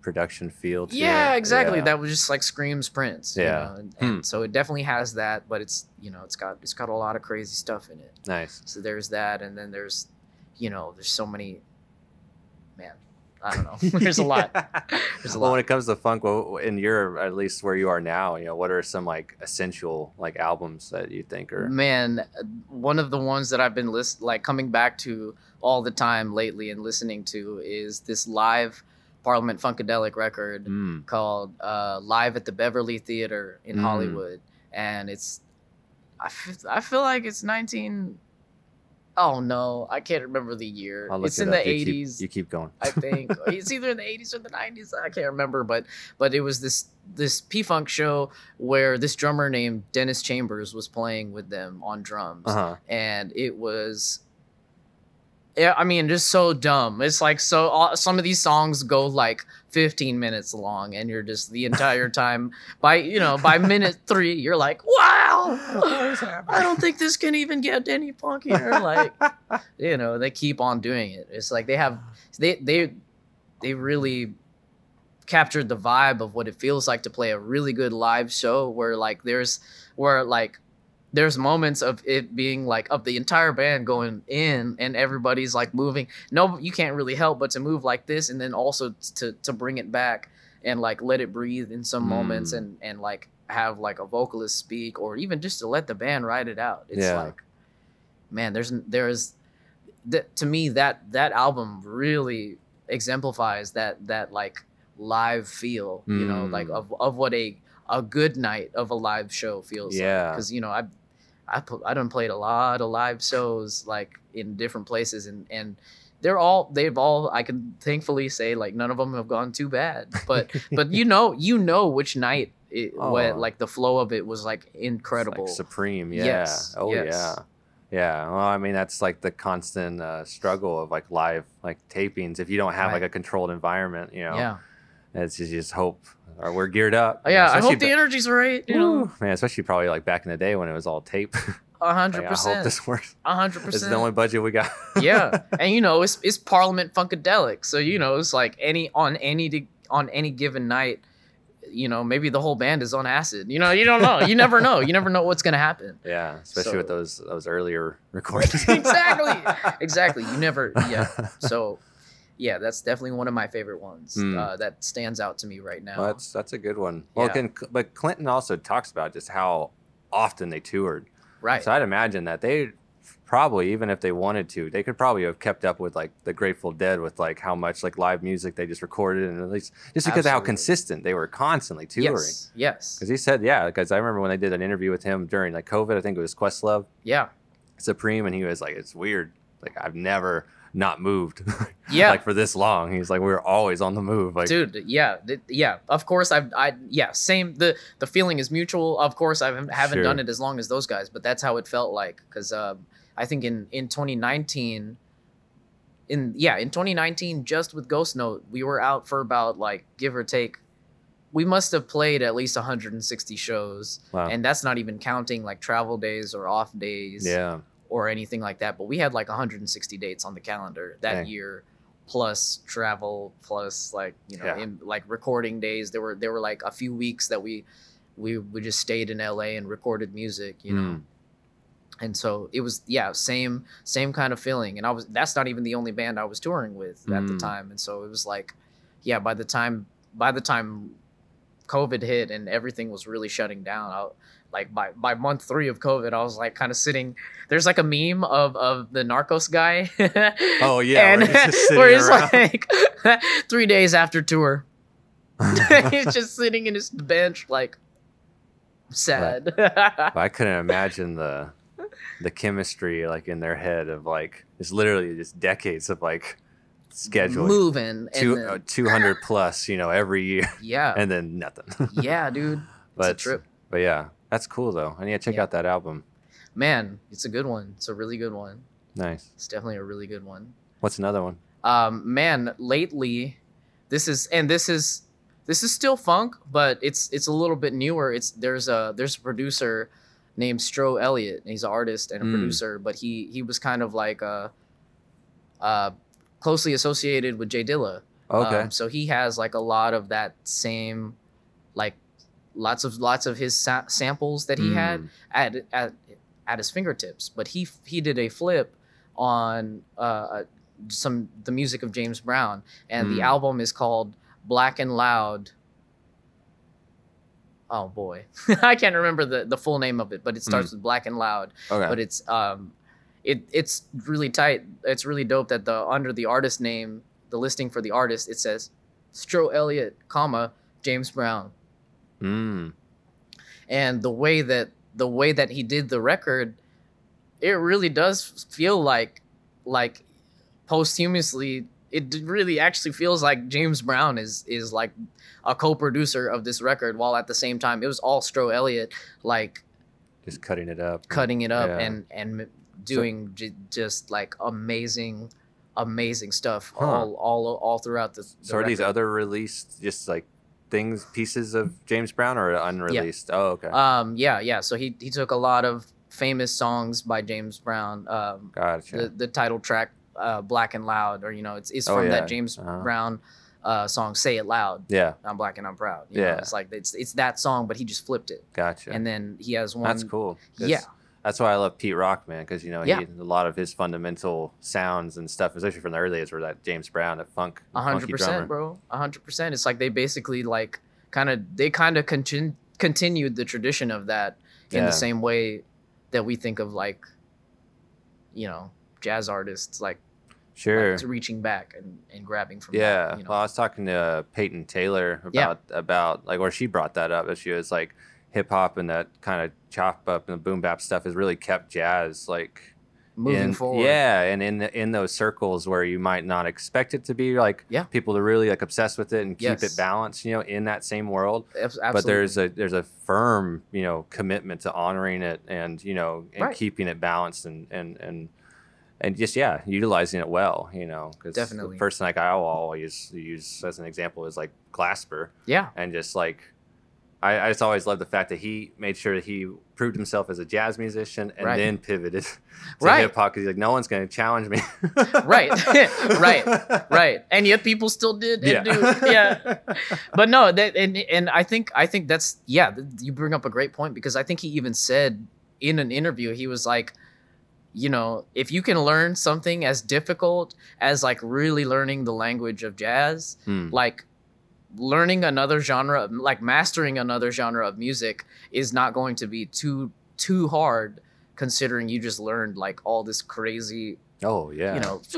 C: production feel. to
B: yeah,
C: it.
B: exactly.
C: Yeah.
B: That was just like screams Prince. you
C: Yeah.
B: know, and, and
C: Hmm.
B: so it definitely has that, but it's you know it's got it's got a lot of crazy stuff in it.
C: nice.
B: So there's that, and then there's, you know, there's so many. Man, I don't know. there's a lot. There's a
C: well,
B: lot.
C: when it comes to funk, well, in your at least where you are now, you know, what are some like essential like albums that you think are?
B: Man, one of the ones that I've been list like coming back to all the time lately and listening to is this live Parliament Funkadelic record
C: Mm.
B: called uh, "Live at the Beverly Theater" in
C: Mm.
B: Hollywood, and it's I f- I feel like it's 19. Oh no, I can't remember the year. It's
C: it
B: in the
C: You keep-
B: 80s.
C: You keep going.
B: I think it's either in the 80s or the 90s. I can't remember, but but it was this this P Funk show where this drummer named Dennis Chambers was playing with them on drums,
C: Uh huh.
B: and it was. Yeah, I mean, just so dumb. It's like so. all- Some of these songs go like 15 minutes long, and you're just the entire time by you know by minute three, you're like, wow, I don't think this can even get any funkier. Like, you know, they keep on doing it. It's like they have they they they really captured the vibe of what it feels like to play a really good live show where like there's where like there's moments of it being like of the entire band going in and everybody's like moving no you can't really help but to move like this and then also to to bring it back and like let it breathe in some moments
C: Mm.
B: and and like have like a vocalist speak or even just to let the band ride it out it's
C: Yeah.
B: like man there's there's that to me that that album really exemplifies that that like live feel you know
C: Mm.
B: like of, of what a a good night of a live show feels
C: Yeah.
B: because you know i i put i done played a lot of live shows like in different places and and they're all they've all i can thankfully say like none of them have gone too bad but but you know you know which night it
C: Oh.
B: what like the flow of it was like incredible
C: Like supreme. Yeah.
B: Yes,
C: Oh
B: yes.
C: yeah. Yeah. Well, I mean, that's like the constant uh, struggle of like live like tapings. If you don't have like a controlled environment, you know,
B: yeah
C: it's just, you just hope or we're geared up.
B: Oh,
C: you know,
B: yeah i hope the energy's right you know
C: man, especially probably like back in the day when it was all tape. Like,
B: hundred
C: I hope
B: percent
C: this works.
B: a hundred
C: This is the only budget we got.
B: yeah and you know it's it's parliament funkadelic so you know it's like any on any on any given night you know maybe the whole band is on acid you know you don't know you never know you never know what's gonna happen
C: yeah, especially with those those earlier recordings.
B: exactly exactly you never yeah so yeah that's definitely one of my favorite ones
C: Mm.
B: uh, that stands out to me right now
C: Well, that's that's a good one. Well,
B: Yeah.
C: can, but Clinton also talks about just how often they toured.
B: right
C: So I'd imagine that they probably, even if they wanted to, they could probably have kept up with like the Grateful Dead with like how much like live music they just recorded, and at least just because of how consistent they were constantly touring.
B: yes yes
C: Because he said, yeah, because I remember when they did an interview with him during like COVID, I think it was Questlove
B: yeah
C: Supreme, and he was like, it's weird. Like I've never, not moved.
B: Yeah.
C: like for this long. He's like, we are always on the move. Like,
B: dude yeah th- yeah of course i've i yeah same the the feeling is mutual of course i haven't, haven't
C: Sure.
B: done it as long as those guys but that's how it felt like because um i think in in 2019 in yeah in 2019 just with ghost note we were out for about like give or take we must have played at least 160 shows
C: wow.
B: and that's not even counting like travel days or off days
C: yeah.
B: Or anything like that. But we had like 160 dates on the calendar that
C: Dang.
B: year, plus travel, plus like you know,
C: Yeah.
B: in, like recording days. There were there were like a few weeks that we we we just stayed in LA and recorded music, you know.
C: Mm.
B: And so it was yeah, same same kind of feeling. And I was that's not even the only band I was touring with at the
C: Mm.
B: time. And so it was like yeah, by the time by the time COVID hit and everything was really shutting down, I, like by by month three of COVID, I was like kind of sitting. There's like a meme of of the Narcos guy.
C: Oh, yeah,
B: and
C: where he's
B: where he's like three days after tour, he's just sitting in his bench like sad.
C: I couldn't imagine the the chemistry like in their head of like it's literally just decades of like scheduling
B: moving
C: two
B: then-
C: uh, 200 plus you know every year
B: yeah,
C: and then nothing
B: yeah, dude,
C: but
B: a trip.
C: but yeah that's cool though i need to check
B: Yeah.
C: out that album
B: Man, it's a good one. It's a really good one.
C: nice
B: It's definitely a really good one.
C: what's another one
B: um man lately this is and this is this is still funk but it's it's a little bit newer it's there's a there's a producer named Stro Elliott he's an artist and a
C: Mm.
B: producer but he he was kind of like uh uh closely associated with J Dilla
C: okay
B: um, so he has like a lot of that same like lots of lots of his sa- samples that he had
C: Mm.
B: at, at at his fingertips. But he he did a flip on uh, some the music of James Brown, and the
C: Mm.
B: album is called Black and Loud. Oh boy, I can't remember the the full name of it, but it starts with Black and Loud.
C: okay
B: But it's um, it it's really tight. It's really dope that the under the artist name, the listing for the artist, it says Stro Elliott, comma James Brown
C: mm.
B: and the way that the way that he did the record it really does feel like like posthumously it really actually feels like James Brown is is like a co-producer of this record while at the same time it was all Stro Elliott like
C: just cutting it up
B: cutting it up
C: Yeah.
B: and and doing j- just like amazing amazing stuff
C: Huh.
B: all all all throughout the, the
C: so are these other released just like things pieces of james brown or unreleased? Oh okay.
B: Um yeah yeah. So he he took a lot of famous songs by James Brown. Um
C: gotcha.
B: the, the title track uh, black and loud or you know it's, it's
C: Oh,
B: from
C: yeah.
B: that james
C: Uh-huh.
B: brown uh, song say it loud.
C: Yeah.
B: I'm black and i'm proud. You know,
C: Yeah.
B: it's like it's it's that song but he just flipped it.
C: Gotcha.
B: And then he has one
C: That's cool.
B: yeah
C: That's why I love Pete Rock, man, because you know
B: Yeah.
C: he, a lot of his fundamental sounds and stuff, especially from the early days, were that James Brown, a funk,
B: a hundred percent bro a hundred percent it's like they basically like kind of they kind of continu- continued the tradition of that in
C: Yeah.
B: the same way that we think of like you know jazz artists like,
C: Sure.
B: like reaching back and, and grabbing from
C: yeah.
B: that, you know?
C: Well, I was talking to Peyton Taylor
B: Yeah.
C: about about like where she brought that up. That she was like hip hop and that kind of chop up and the boom bap stuff has really kept jazz like
B: moving
C: in,
B: forward
C: Yeah, and in in those circles where you might not expect it to be like
B: Yeah.
C: people to really like obsessed with it and keep
B: Yes.
C: it balanced, you know, in that same world.
B: Abs-
C: But there's a there's a firm, you know, commitment to honoring it and, you know, and
B: Right.
C: keeping it balanced and and and and just yeah, utilizing it well, you know, because
B: Definitely.
C: the person like I always use as an example is like Glasper,
B: yeah
C: and just like I, I just always love the fact that he made sure that he proved himself as a jazz musician and
B: Right.
C: then pivoted to
B: Right.
C: hip hop because he's like, no one's going to challenge me.
B: Right. Right. right and yet people still did
C: Yeah.
B: do yeah but no that and and i think i think that's yeah you bring up a great point because i think he even said in an interview he was like you know if you can learn something as difficult as like really learning the language of jazz
C: Hmm.
B: like learning another genre like mastering another genre of music is not going to be too too hard considering you just learned like all this crazy
C: Oh yeah.
B: you know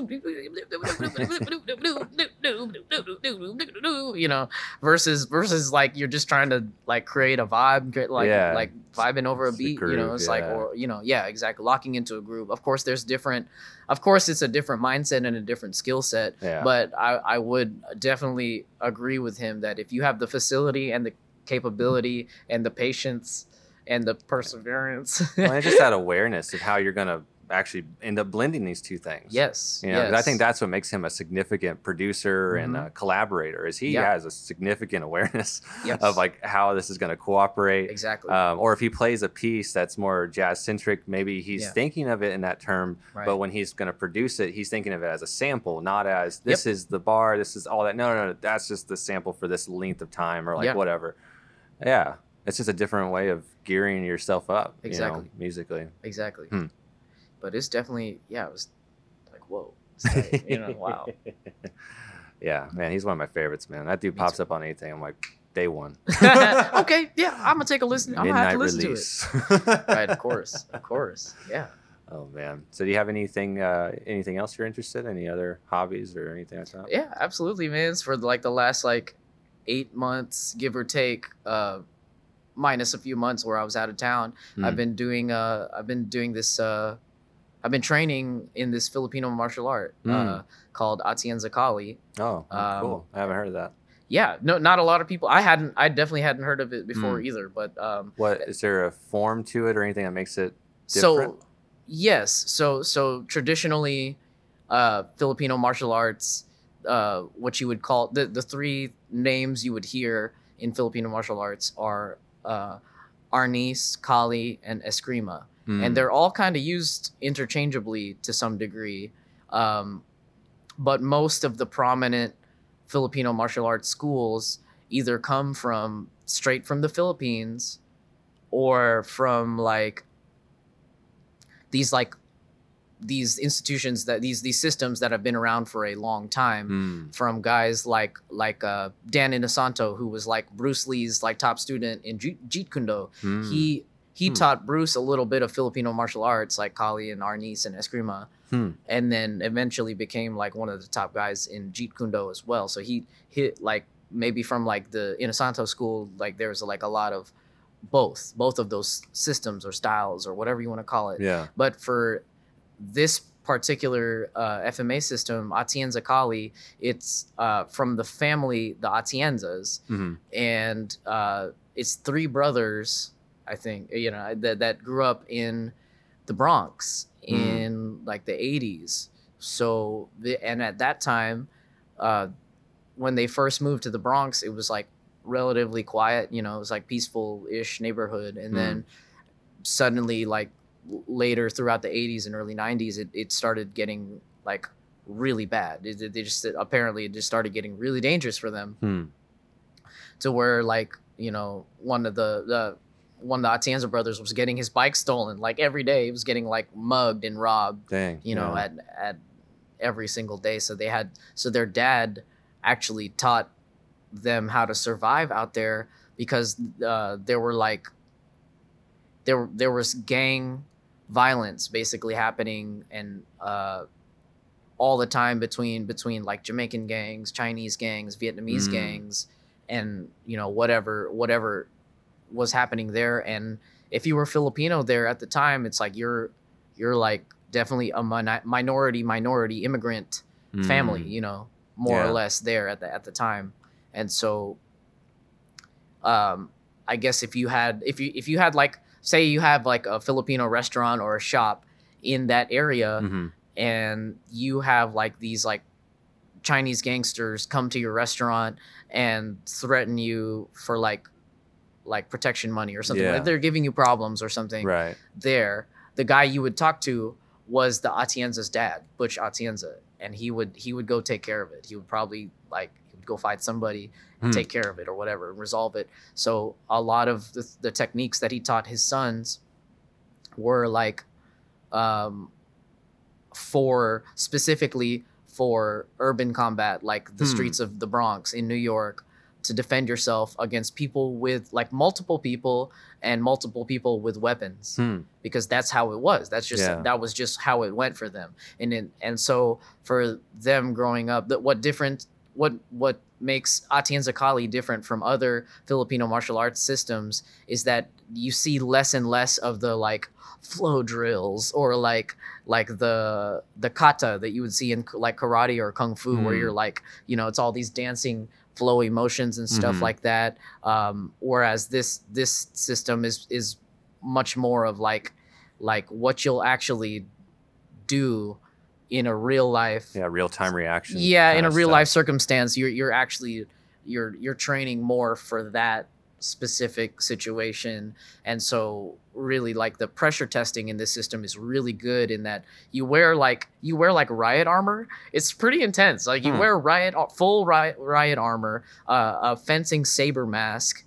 B: you know versus versus like you're just trying to like create a vibe create, like
C: Yeah.
B: like vibing over a
C: It's the
B: beat you know
C: groove,
B: it's like or you know yeah exactly locking into a groove of course there's different of course it's a different mindset and a different skill set
C: Yeah.
B: but I, I would definitely agree with him that if you have the facility and the capability and the patience and the perseverance
C: well, and just that awareness of how you're gonna actually end up blending these two things.
B: yes
C: You know, 'cause I think that's what makes him a significant producer and
B: Mhm.
C: a collaborator. Is he
B: Yeah.
C: has a significant awareness
B: Yes.
C: of like how this is going to cooperate.
B: exactly
C: Um, or if he plays a piece that's more jazz centric, maybe he's
B: Yeah.
C: thinking of it in that term.
B: right
C: But when he's going to produce it, he's thinking of it as a sample, not as this is the bar, this is all that. No, no, no, that's just the sample for this length of time or like
B: Yeah.
C: whatever. Yeah, it's just a different way of gearing yourself up, you know,
B: Exactly.
C: musically.
B: exactly
C: Hmm.
B: But it's definitely yeah it was like whoa tight, you know wow
C: yeah, man, he's one of my favorites, man. That dude
B: Me
C: pops
B: too.
C: up on anything. I'm like, day one.
B: okay yeah i'm gonna take a listen i'm gonna have to listen
C: release.
B: to it right of course of course yeah
C: Oh man. So do you have anything uh anything else you're interested in? Any other hobbies or anything like that?
B: yeah absolutely man it's for like the last like eight months give or take uh minus a few months where i was out of town
C: Hmm.
B: i've been doing uh i've been doing this uh i've been training in this filipino martial art uh
C: Mm.
B: called atienza kali
C: Oh, oh,
B: Um,
C: cool. I haven't heard of that.
B: yeah no not a lot of people i hadn't i definitely hadn't heard of it before
C: Mm.
B: either but um
C: What is there a form to it or anything that makes it
B: so yes so so traditionally uh filipino martial arts uh what you would call the the three names you would hear in filipino martial arts are uh arnis kali and eskrima
C: Hmm.
B: and they're all kind of used interchangeably to some degree um but most of the prominent filipino martial arts schools either come from straight from the philippines or from like these like these institutions that these these systems that have been around for a long time
C: Hmm.
B: from guys like like uh, Dan Inosanto who was like Bruce Lee's like top student in Jeet, Kune Do.
C: Hmm.
B: He he
C: Hmm.
B: taught Bruce a little bit of Filipino martial arts like Kali and Arnis and Eskrima
C: Hmm.
B: and then eventually became like one of the top guys in Jeet Kune Do as well. So he hit like maybe from like the Inosanto school like there's like a lot of both both of those systems or styles or whatever you want to call it.
C: Yeah.
B: But for this particular uh, FMA system, Atienza Kali, it's uh, from the family, the Atienzas,
C: hmm
B: and uh, it's three brothers, I think, you know, that, that grew up in the Bronx in like the 80s. So, the, and at that time, uh, when they first moved to the Bronx, it was like relatively quiet, you know, it was like peaceful ish neighborhood. And
C: Mm.
B: then suddenly, like later throughout the 80s and early 90s, it, it started getting like really bad. It, they just apparently it just started getting really dangerous for them
C: Hmm.
B: to where like you know one of the the one of the Atienza brothers was getting his bike stolen like every day he was getting like mugged and robbed
C: Dang.
B: you know
C: yeah.
B: at at every single day so they had so their dad actually taught them how to survive out there because uh, there were like there there was gang violence basically happening and uh all the time between between like Jamaican gangs, Chinese gangs, Vietnamese
C: Mm.
B: gangs, and you know whatever whatever was happening there. And if you were Filipino there at the time, it's like you're you're like definitely a mini- minority minority immigrant family,
C: Hmm.
B: you know, more
C: Yeah.
B: or less there at the at the time. And so um I guess if you had if you if you had like say you have like a Filipino restaurant or a shop in that area
C: hmm
B: and you have like these like Chinese gangsters come to your restaurant and threaten you for like like protection money or something
C: Yeah.
B: like they're giving you problems or something
C: Right.
B: there the guy you would talk to was the Atienza's dad Butch Atienza and he would he would go take care of it he would probably like he would go find somebody and
C: Hmm.
B: take care of it or whatever and resolve it so a lot of the, the techniques that he taught his sons were like um for specifically for urban combat like the
C: Hmm.
B: streets of the Bronx in New York to defend yourself against people with like multiple people and multiple people with weapons
C: Hmm.
B: because that's how it was that's just
C: Yeah.
B: that was just how it went for them and it, and so for them growing up that what different what what makes Atienza Kali different from other Filipino martial arts systems is that you see less and less of the like flow drills or like like the the kata that you would see in like karate or kung fu where
C: Mm.
B: you're like you know it's all these dancing flowy motions and stuff
C: Mhm.
B: like that um whereas this this system is is much more of like like what you'll actually do in a real life
C: Yeah, real time reaction.
B: yeah in a real
C: stuff.
B: life circumstance you're you're actually you're you're training more for that specific situation. And so really like the pressure testing in this system is really good in that you wear like you wear like riot armor. It's pretty intense. Like you
C: Hmm.
B: wear riot full riot, riot armor uh, a fencing saber mask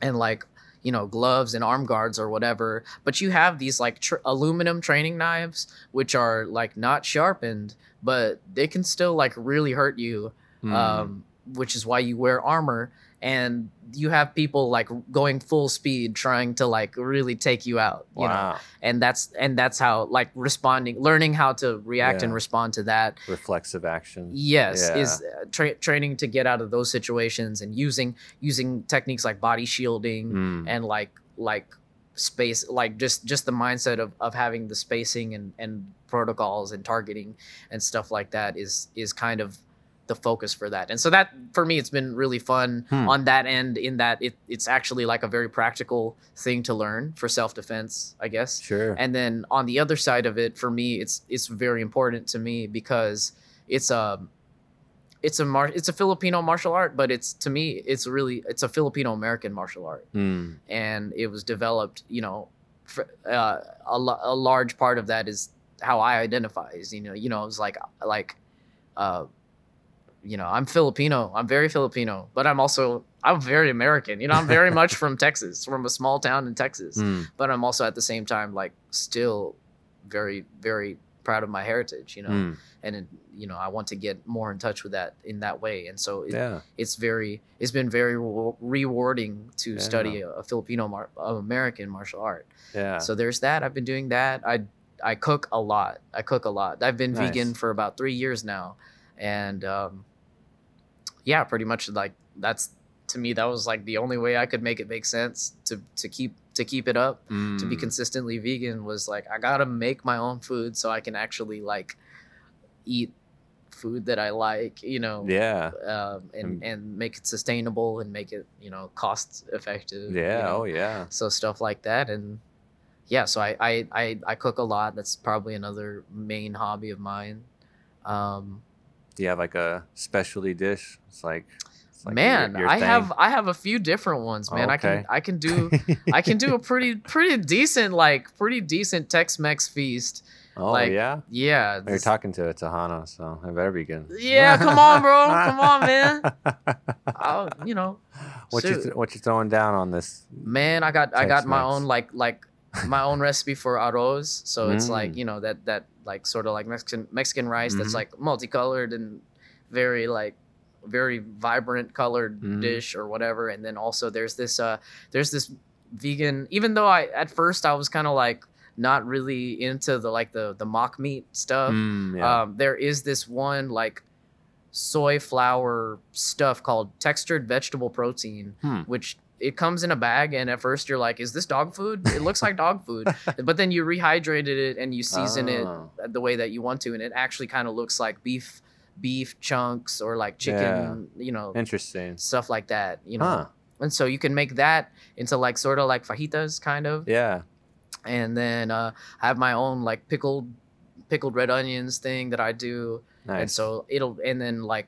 B: and like you know gloves and arm guards or whatever. But you have these like tr- aluminum training knives which are like not sharpened but they can still like really hurt you
C: Hmm.
B: um, which is why you wear armor and you have people like going full speed trying to like really take you out you know
C: wow.
B: and that's and that's how like responding learning how to react and respond to that
C: Reflexive action.
B: yes
C: Yeah.
B: is uh, tra- training to get out of those situations and using using techniques like body shielding
C: Hmm.
B: and like like space like just just the mindset of, of having the spacing and and protocols and targeting and stuff like that is is kind of the focus for that and so that for me it's been really fun
C: Hmm.
B: on that end in that it, it's actually like a very practical thing to learn for self-defense i guess
C: Sure.
B: and then on the other side of it for me it's it's very important to me because it's a it's a mar- it's a filipino martial art but it's to me it's really it's a filipino american martial art
C: Hmm.
B: and it was developed you know for, uh, a, a large part of that is how i identify is you know you know it's like like uh you know i'm filipino i'm very filipino but i'm also i'm very american you know i'm very much from texas from a small town in texas
C: Hmm.
B: but i'm also at the same time like still very very proud of my heritage you know
C: Hmm.
B: and it, you know i want to get more in touch with that in that way and so it,
C: Yeah.
B: it's very it's been very re- rewarding to
C: Yeah.
B: study a, a filipino mar- american martial art
C: Yeah.
B: so there's that i've been doing that i i cook a lot i cook a lot i've been
C: Nice.
B: vegan for about three years now and um yeah pretty much like that's to me that was like the only way i could make it make sense to to keep to keep it up to be
C: Hmm.
B: consistently vegan was like I gotta make my own food so I can actually like eat food that I like, you know,
C: Yeah.
B: um, and
C: Mm.
B: and make it sustainable and make it you know cost effective. you
C: Yeah.
B: know?
C: Oh yeah.
B: so stuff like that and yeah, so I I I, I cook a lot. That's probably another main hobby of mine. Um,
C: Do you have like a specialty dish? It's like, it's like
B: man,
C: your- your
B: I
C: thing.
B: have I have a few different ones, man. I can I can do I can do a pretty pretty decent like pretty decent Tex-Mex feast.
C: oh
B: like,
C: yeah.
B: Yeah.
C: You're talking to a Tejana, so I better be good.
B: Yeah, come on, bro. Come on, man. I'll, you know,
C: what you
B: shoot.
C: th- what you throwing down on this?
B: man, I got I got my own like like my own recipe for arroz. So it's like
C: Mm.
B: you know that that like sort of like Mexican Mexican rice that's
C: Mhm.
B: like multicolored and very like very vibrant colored
C: Mhm.
B: dish or whatever. And then also there's this uh there's this vegan. Even though I at first I was kind of like not really into the like the the mock meat stuff.
C: Mm, yeah.
B: Um, there is this one like soy flour stuff called textured vegetable protein,
C: Hmm.
B: which it comes in a bag, and at first you're like, "Is this dog food? It looks like dog food," but then you rehydrated it and you season
C: Oh.
B: it the way that you want to, and it actually kind of looks like beef, beef chunks or like chicken, you know,
C: Interesting.
B: stuff like that, you know.
C: Huh.
B: And so you can make that into like sort of like fajitas, kind of
C: Yeah.
B: and then uh, I have my own like pickled pickled red onions thing that I do, and so it'll and then like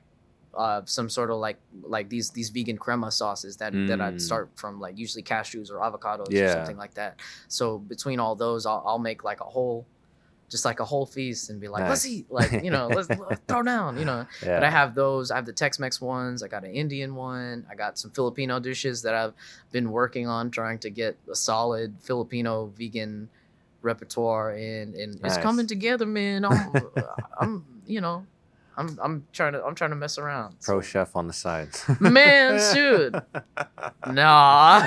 B: uh, some sort of like like these these vegan crema sauces that that I
C: Mm.
B: start from like usually cashews or avocados or something like that. So between all those, I'll, I'll make like a whole. Just like a whole feast and be like, let's eat, like you know, let's, let's throw down, you know.
C: yeah.
B: But I have those. I have the Tex-Mex ones. I got an Indian one. I got some Filipino dishes that I've been working on trying to get a solid Filipino vegan repertoire in, and it's coming together, man. I'm, I'm, you know, I'm I'm trying to I'm trying to mess around.
C: Pro chef on the side.
B: Man, shoot. Nah.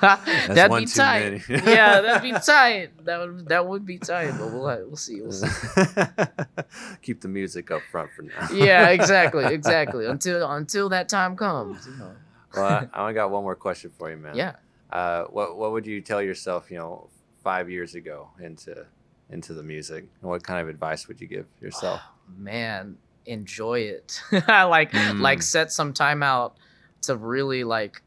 B: that'd be tight. yeah, that'd be tight. That would that would be tight. But we'll we'll see. We'll see.
C: Keep the music up front for now.
B: Yeah, exactly, exactly. Until until that time comes. You know.
C: well, I, I only got one more question for you, man.
B: Yeah.
C: Uh, what What would you tell yourself? You know, five years ago into into the music. And what kind of advice would you give yourself?
B: Man enjoy it like like
C: Mm.
B: set some time out to really like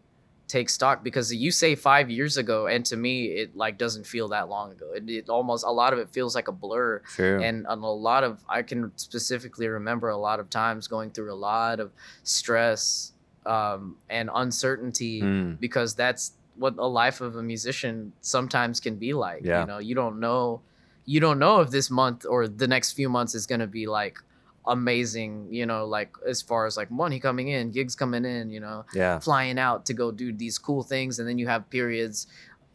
B: take stock because you say five years ago and to me it like doesn't feel that long ago it, it almost a lot of it feels like a blur
C: True.
B: and a lot of i can specifically remember a lot of times going through a lot of stress um, and uncertainty
C: Mm,
B: because that's what a life of a musician sometimes can be like
C: Yeah.
B: you know you don't know you don't know if this month or the next few months is going to be like amazing you know like as far as like money coming in gigs coming in you know
C: yeah.
B: flying out to go do these cool things and then you have periods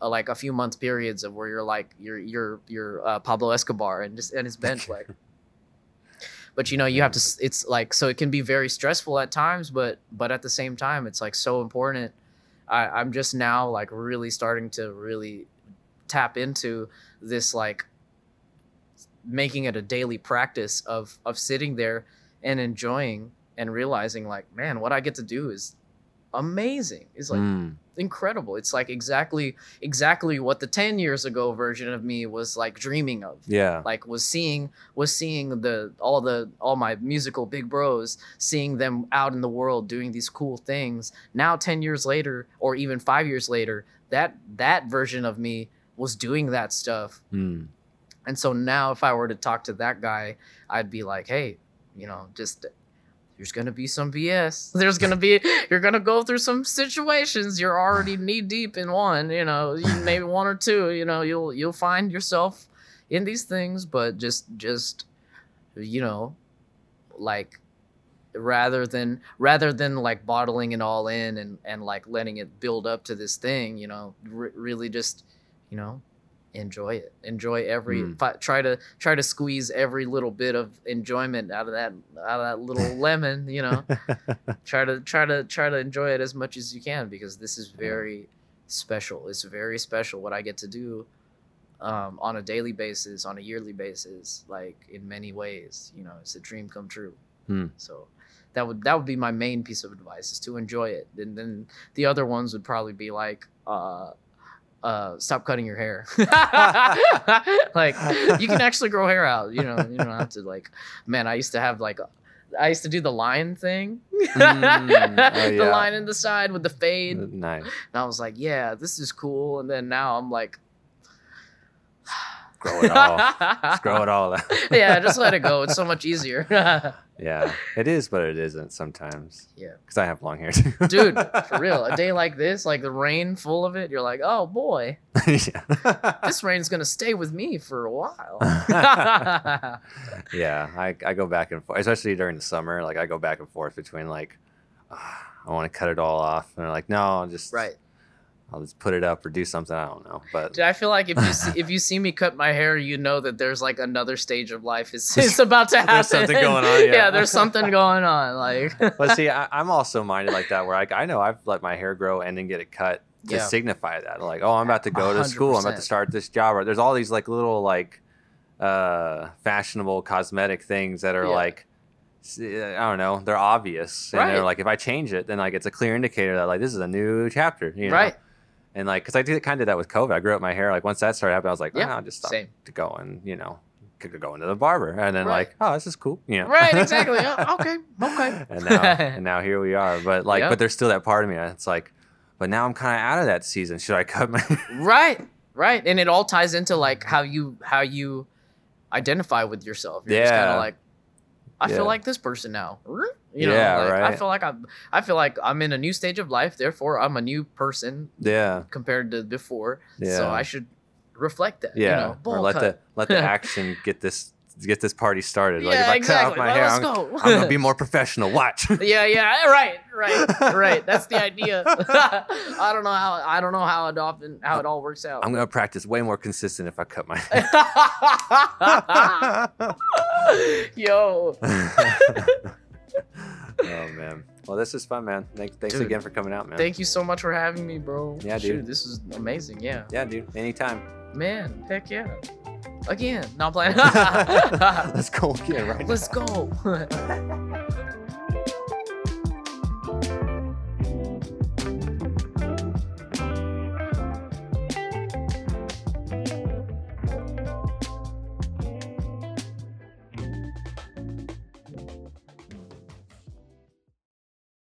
B: uh, like a few months periods of where you're like you're you're you're uh, Pablo Escobar and just and his bench like but you know you have to it's like so it can be very stressful at times but but at the same time it's like so important I, i'm just now like really starting to really tap into this like making it a daily practice of of sitting there and enjoying and realizing like man what i get to do is amazing. It's like
C: Mm,
B: incredible. It's like exactly exactly what the 10 years ago version of me was like dreaming of.
C: Yeah.
B: like was seeing was seeing the all the all my musical big bros seeing them out in the world doing these cool things. Now 10 years later or even 5 years later that that version of me was doing that stuff.
C: Mm,
B: and so now if i were to talk to that guy i'd be like hey you know just there's gonna be some bs there's gonna be you're gonna go through some situations you're already knee deep in one you know maybe one or two you know you'll you'll find yourself in these things but just just you know like rather than rather than like bottling it all in and and like letting it build up to this thing you know re- really just you know enjoy it. Enjoy every
C: Mm.
B: fi- try to try to squeeze every little bit of enjoyment out of that out of that little lemon you know? Try to try to try to enjoy it as much as you can because this is very special. It's very special what i get to do um, on a daily basis on a yearly basis like in many ways you know? It's a dream come true.
C: Hmm.
B: so that would that would be my main piece of advice is to enjoy it. And then the other ones would probably be like uh uh stop cutting your hair like you can actually grow hair out you know you don't have to like man i used to have like i used to do the line thing
C: Mm, oh,
B: the
C: yeah.
B: line in the side with the fade
C: Nice.
B: and i was like yeah this is cool and then now i'm like
C: Grow it all. Just grow it all out.
B: yeah just let it go it's so much easier
C: Yeah, it is, but it isn't sometimes.
B: Yeah.
C: because I have long hair too,
B: dude for real a day like this like the rain full of it you're like oh boy
C: yeah.
B: this rain's gonna stay with me for a while
C: yeah, I, I go back and forth, especially during the summer. Like I go back and forth between like, "Ah, I want to cut it all off, and they're like, no, just
B: right
C: I'll just put it up or do something. I don't know, but
B: Dude, I feel like if you see, if you see me cut my hair, you know that there's like another stage of life is it's about to happen.
C: There's something going on, yeah.
B: there's something going on. Like,
C: but see, I, I'm also minded like that, where I, I know I've let my hair grow and then get it cut to
B: Yeah.
C: signify that, like, oh, I'm about to go to school, I'm about to start this job. Or there's all these like little like uh fashionable cosmetic things that are
B: Yeah.
C: like. I don't know. They're obvious, and
B: Right.
C: they're like, if I change it, then like it's a clear indicator that like this is a new chapter, you know?
B: right?
C: And like, cause I did kind of did that with COVID. I grew up my hair. Like once that started happening, I was like,
B: Yeah,
C: yeah, I'll just stop
B: same.
C: to go and you know, could go into the barber, and then
B: Right.
C: like, oh, this is cool, you know?
B: Right, exactly. Yeah, oh, okay, okay.
C: and now and now here we are. But like,
B: Yep.
C: but there's still that part of me. It's like, but now I'm kind of out of that season. Should I cut my?
B: Right, right, and it all ties into like how you how you identify with yourself. You're just kind of like, I
C: Yeah.
B: feel like this person now. You know,
C: Yeah,
B: like, I feel like I'm I feel like I'm in a new stage of life. Therefore, I'm a new person
C: yeah,
B: compared to before.
C: Yeah.
B: So I should reflect that.
C: yeah.
B: You know,
C: or let
B: cut.
C: the let the action get this get this party started. like if
B: yeah,
C: I cut off
B: exactly.
C: my
B: Well,
C: hair, I'm,
B: go.
C: I'm gonna be more professional. Watch.
B: yeah, yeah, eh, right, right, right. That's the idea. I don't know how I don't know how it often how it all works out.
C: I'm gonna practice way more consistent if I cut my hair.
B: Yo,
C: oh man. Well, this is fun, man. Thanks, thanks
B: Dude,
C: again for coming out, man.
B: thank you so much for having me, bro.
C: Yeah,
B: Shoot,
C: dude.
B: this is amazing. Yeah,
C: yeah, dude. Anytime.
B: man, heck yeah. Again, not playing.
C: Let's go again, right?
B: Let's go.